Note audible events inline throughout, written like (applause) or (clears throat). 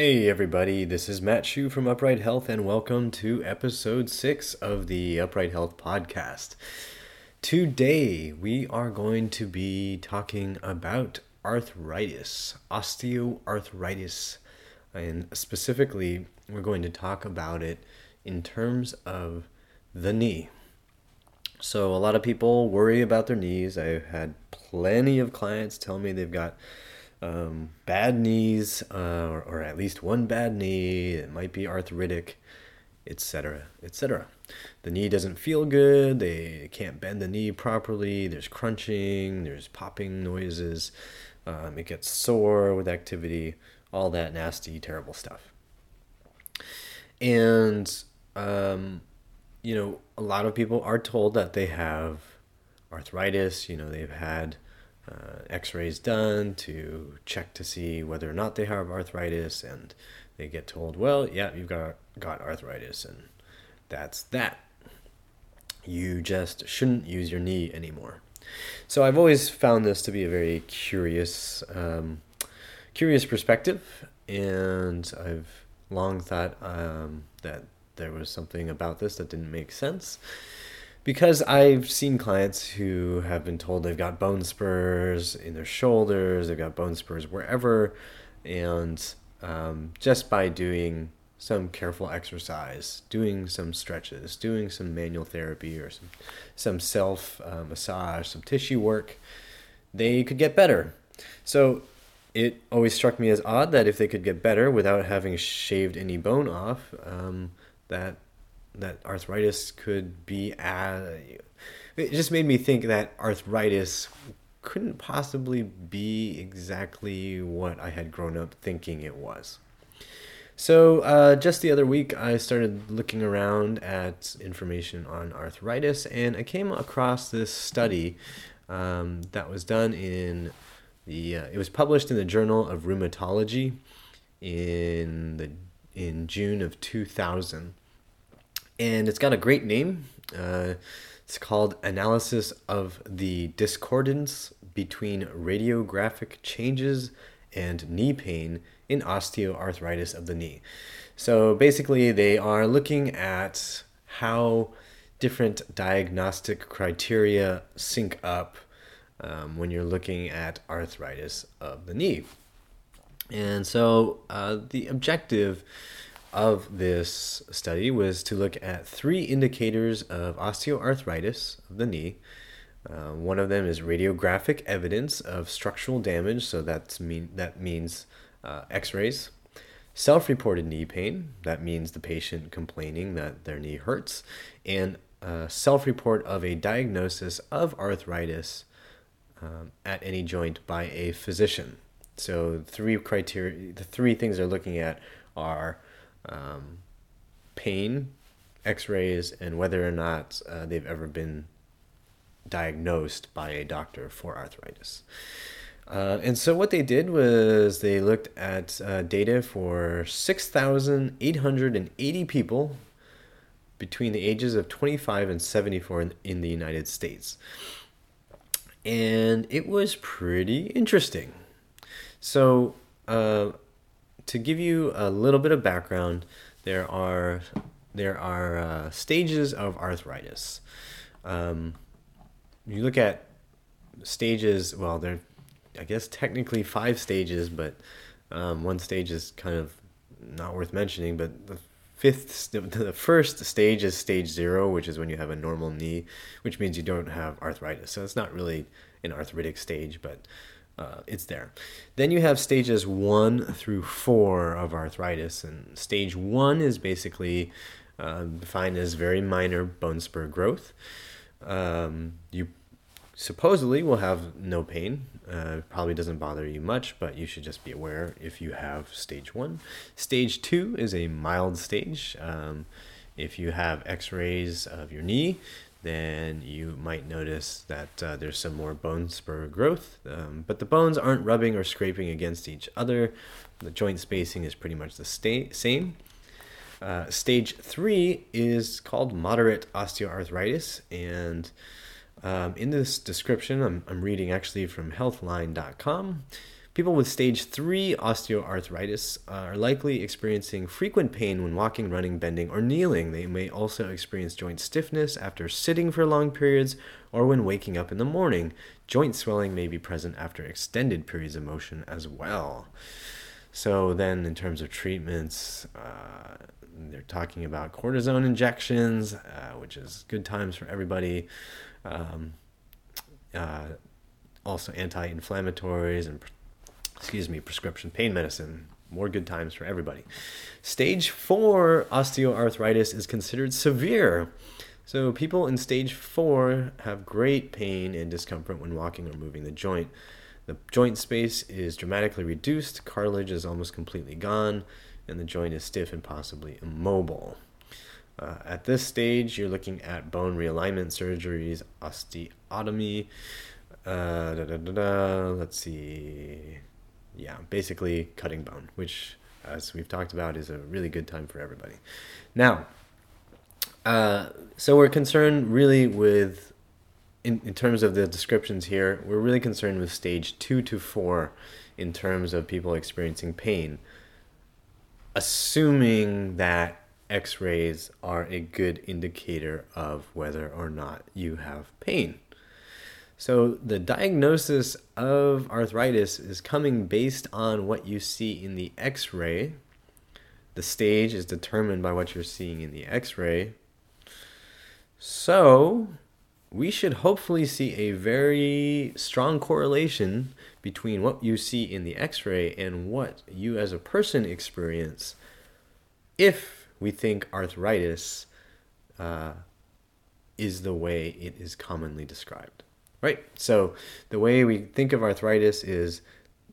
Hey everybody, this is Matt Hsu from Upright Health, and welcome to episode six of the Upright Health podcast. Today we are going to be talking about arthritis, osteoarthritis, and specifically, we're going to talk about it in terms of the knee. So, a lot of people worry about their knees. I've had plenty of clients tell me they've got um, bad knees, uh, or, or, at least one bad knee. It might be arthritic, etc., etc. The knee doesn't feel good. They can't bend the knee properly. There's crunching. There's popping noises. Um, it gets sore with activity. All that nasty, terrible stuff. And um, you know, a lot of people are told that they have arthritis. You know, they've had uh, x-rays done to check to see whether or not they have arthritis and they get told well yeah you've got got arthritis and that's that. You just shouldn't use your knee anymore. So i've always found this to be a very curious um, curious perspective and i've long thought um, that there was something about this that didn't make sense because I've seen clients who have been told they've got bone spurs in their shoulders, they've got bone spurs wherever, and um, just by doing some careful exercise, doing some stretches, doing some manual therapy or some, some self uh, massage, some tissue work, they could get better. So it always struck me as odd that if they could get better without having shaved any bone off, um, that that arthritis could be it just made me think that arthritis couldn't possibly be exactly what I had grown up thinking it was. So, uh, just the other week, I started looking around at information on arthritis, and I came across this study um, that was done in the. Uh, it was published in the Journal of Rheumatology in the in June of two thousand, and it's got a great name. Uh, it's called Analysis of the Discordance Between Radiographic Changes and Knee Pain in Osteoarthritis of the Knee. So basically, they are looking at how different diagnostic criteria sync up um, when you're looking at arthritis of the knee. And so uh, the objective of this study was to look at three indicators of osteoarthritis of the knee. Uh, one of them is radiographic evidence of structural damage, so that's mean that means uh, X-rays. Self-reported knee pain, that means the patient complaining that their knee hurts, and uh, self-report of a diagnosis of arthritis um, at any joint by a physician. So three criteria, the three things they're looking at are um, pain, x rays, and whether or not uh, they've ever been diagnosed by a doctor for arthritis. Uh, and so what they did was they looked at uh, data for 6,880 people between the ages of 25 and 74 in, in the United States. And it was pretty interesting. So, uh, to give you a little bit of background, there are there are uh, stages of arthritis. Um, you look at stages. Well, there, I guess technically five stages, but um, one stage is kind of not worth mentioning. But the fifth, the first stage is stage zero, which is when you have a normal knee, which means you don't have arthritis. So it's not really an arthritic stage, but uh, it's there. Then you have stages one through four of arthritis, and stage one is basically uh, defined as very minor bone spur growth. Um, you supposedly will have no pain. Uh, probably doesn't bother you much, but you should just be aware if you have stage one. Stage two is a mild stage. Um, if you have x rays of your knee, then you might notice that uh, there's some more bone spur growth. Um, but the bones aren't rubbing or scraping against each other. The joint spacing is pretty much the sta- same. Uh, stage three is called moderate osteoarthritis. And um, in this description, I'm, I'm reading actually from healthline.com. People with stage 3 osteoarthritis are likely experiencing frequent pain when walking, running, bending, or kneeling. They may also experience joint stiffness after sitting for long periods or when waking up in the morning. Joint swelling may be present after extended periods of motion as well. So, then in terms of treatments, uh, they're talking about cortisone injections, uh, which is good times for everybody. Um, uh, also anti-inflammatories and excuse me prescription pain medicine. More good times for everybody. Stage 4 osteoarthritis is considered severe. So people in stage 4 have great pain and discomfort when walking or moving the joint. The joint space is dramatically reduced cartilage is almost completely gone and the joint is stiff and possibly immobile. Uh, at this stage, you're looking at bone realignment surgeries, osteotomy, uh, da, da, da, let's see. Yeah, basically cutting bone, which, as we've talked about, is a really good time for everybody. Now, uh, so we're concerned really with, in, in terms of the descriptions here, we're really concerned with stage two to four in terms of people experiencing pain, assuming that x rays are a good indicator of whether or not you have pain. So the diagnosis of arthritis is coming based on what you see in the x ray. The stage is determined by what you're seeing in the x ray. So we should hopefully see a very strong correlation between what you see in the x ray and what you as a person experience if we think arthritis uh, is the way it is commonly described right? So the way we think of arthritis is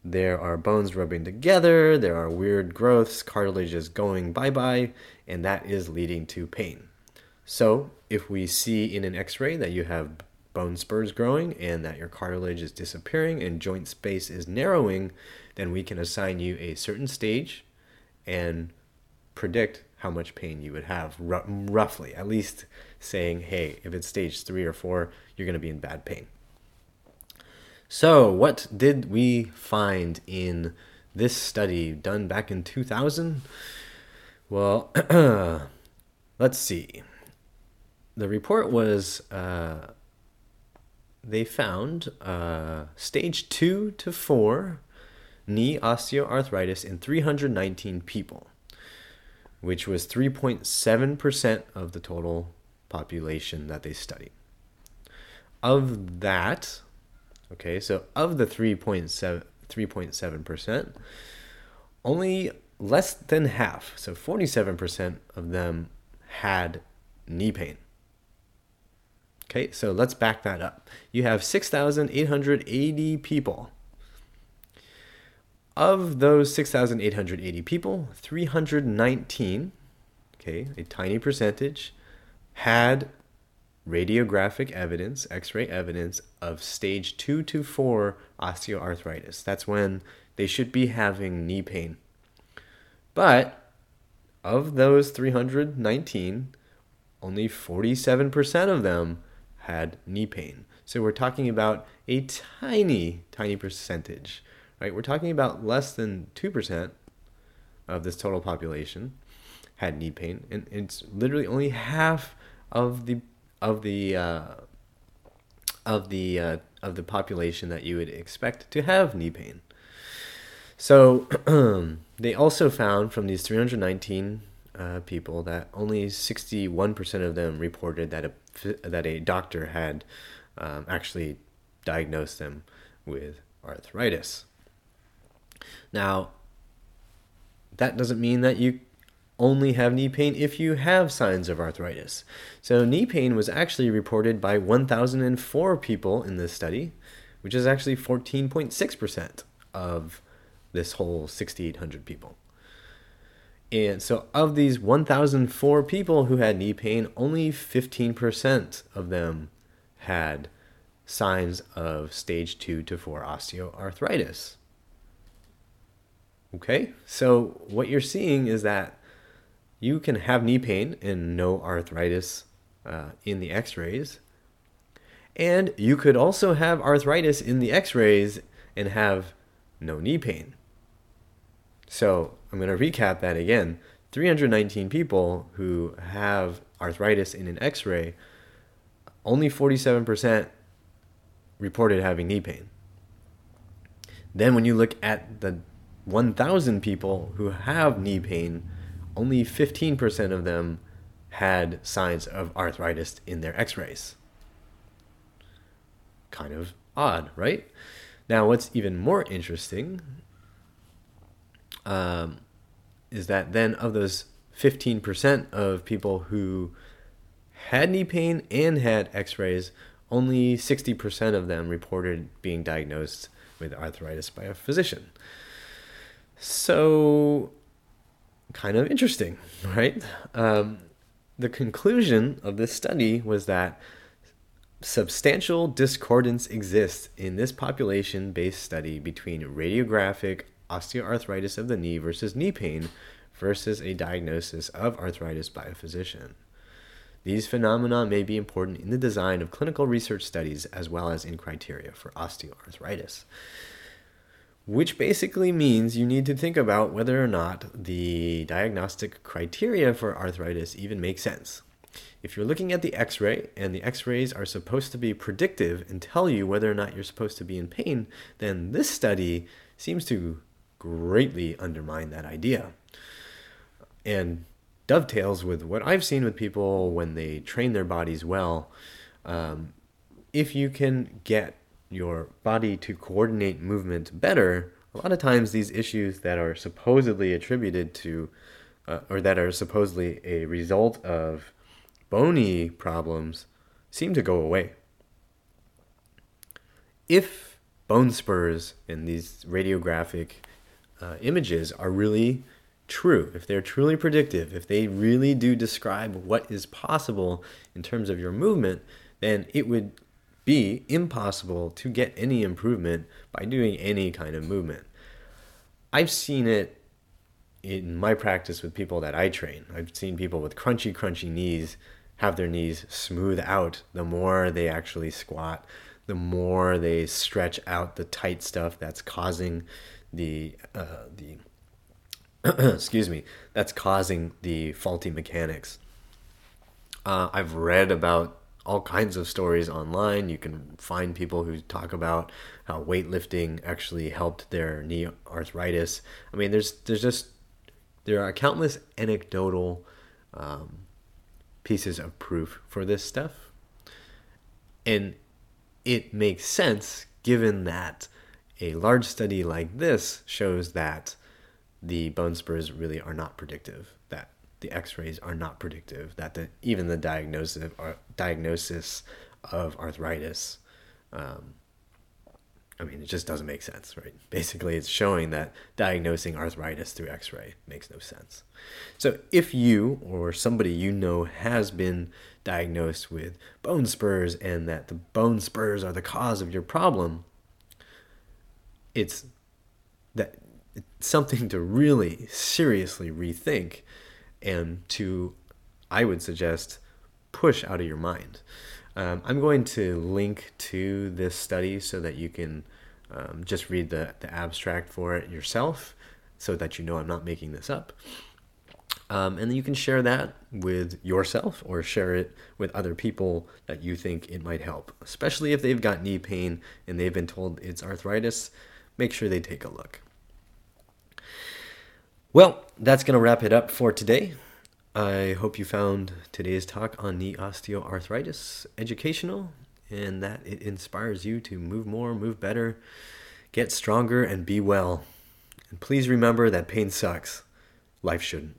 there are bones rubbing together, there are weird growths, cartilage is going bye bye, and that is leading to pain. So if we see in an x ray that you have bone spurs growing and that your cartilage is disappearing and joint space is narrowing, then we can assign you a certain stage and predict how much pain you would have roughly, at least saying, hey, if it's stage three or four, you're going to be in bad pain. So, what did we find in this study done back in 2000? Well, (clears throat) let's see. The report was uh, they found uh, stage 2 to 4 knee osteoarthritis in 319 people, which was 3.7% of the total population that they studied. Of that, Okay, so of the 3.7 3.7%, only less than half, so 47% of them had knee pain. Okay, so let's back that up. You have 6,880 people. Of those 6,880 people, 319, okay, a tiny percentage, had radiographic evidence, x ray evidence of stage 2 to 4 osteoarthritis. That's when they should be having knee pain. But of those 319, only 47% of them had knee pain. So we're talking about a tiny, tiny percentage, right? We're talking about less than 2% of this total population had knee pain. And it's literally only half of the of the uh, of the uh, of the population that you would expect to have knee pain. So (clears throat) they also found from these 319 uh, people that only 61% of them reported that a that a doctor had um, actually diagnosed them with arthritis. Now, that doesn't mean that you only have knee pain if you have signs of arthritis. So, knee pain was actually reported by 1,004 people in this study, which is actually 14.6% of this whole 6,800 people. And so, of these 1,004 people who had knee pain, only 15% of them had signs of stage 2 to 4 osteoarthritis. Okay, so what you're seeing is that you can have knee pain and no arthritis uh, in the x rays. And you could also have arthritis in the x rays and have no knee pain. So I'm going to recap that again. 319 people who have arthritis in an x ray, only 47% reported having knee pain. Then, when you look at the 1,000 people who have knee pain, only 15% of them had signs of arthritis in their x rays. Kind of odd, right? Now, what's even more interesting um, is that then of those 15% of people who had knee pain and had x rays, only 60% of them reported being diagnosed with arthritis by a physician. So, kind of interesting, right? Um, the conclusion of this study was that substantial discordance exists in this population based study between radiographic osteoarthritis of the knee versus knee pain versus a diagnosis of arthritis by a physician. These phenomena may be important in the design of clinical research studies as well as in criteria for osteoarthritis. Which basically means you need to think about whether or not the diagnostic criteria for arthritis even make sense. If you're looking at the x ray and the x rays are supposed to be predictive and tell you whether or not you're supposed to be in pain, then this study seems to greatly undermine that idea. And dovetails with what I've seen with people when they train their bodies well. Um, if you can get your body to coordinate movement better, a lot of times these issues that are supposedly attributed to, uh, or that are supposedly a result of bony problems, seem to go away. If bone spurs in these radiographic uh, images are really true, if they're truly predictive, if they really do describe what is possible in terms of your movement, then it would be impossible to get any improvement by doing any kind of movement. I've seen it in my practice with people that I train. I've seen people with crunchy, crunchy knees have their knees smooth out the more they actually squat, the more they stretch out the tight stuff that's causing the uh, the (clears throat) excuse me, that's causing the faulty mechanics. Uh, I've read about all kinds of stories online. You can find people who talk about how weightlifting actually helped their knee arthritis. I mean, there's there's just there are countless anecdotal um, pieces of proof for this stuff, and it makes sense given that a large study like this shows that the bone spurs really are not predictive, that the x-rays are not predictive, that the, even the diagnosis, or uh, diagnosis of arthritis, um, I mean, it just doesn't make sense, right? Basically, it's showing that diagnosing arthritis through x ray makes no sense. So, if you or somebody you know has been diagnosed with bone spurs and that the bone spurs are the cause of your problem, it's that it's something to really seriously rethink and to, I would suggest, push out of your mind. Um, I'm going to link to this study so that you can um, just read the, the abstract for it yourself so that you know I'm not making this up. Um, and then you can share that with yourself or share it with other people that you think it might help, especially if they've got knee pain and they've been told it's arthritis. Make sure they take a look. Well, that's going to wrap it up for today. I hope you found today's talk on knee osteoarthritis educational and that it inspires you to move more, move better, get stronger, and be well. And please remember that pain sucks. Life shouldn't.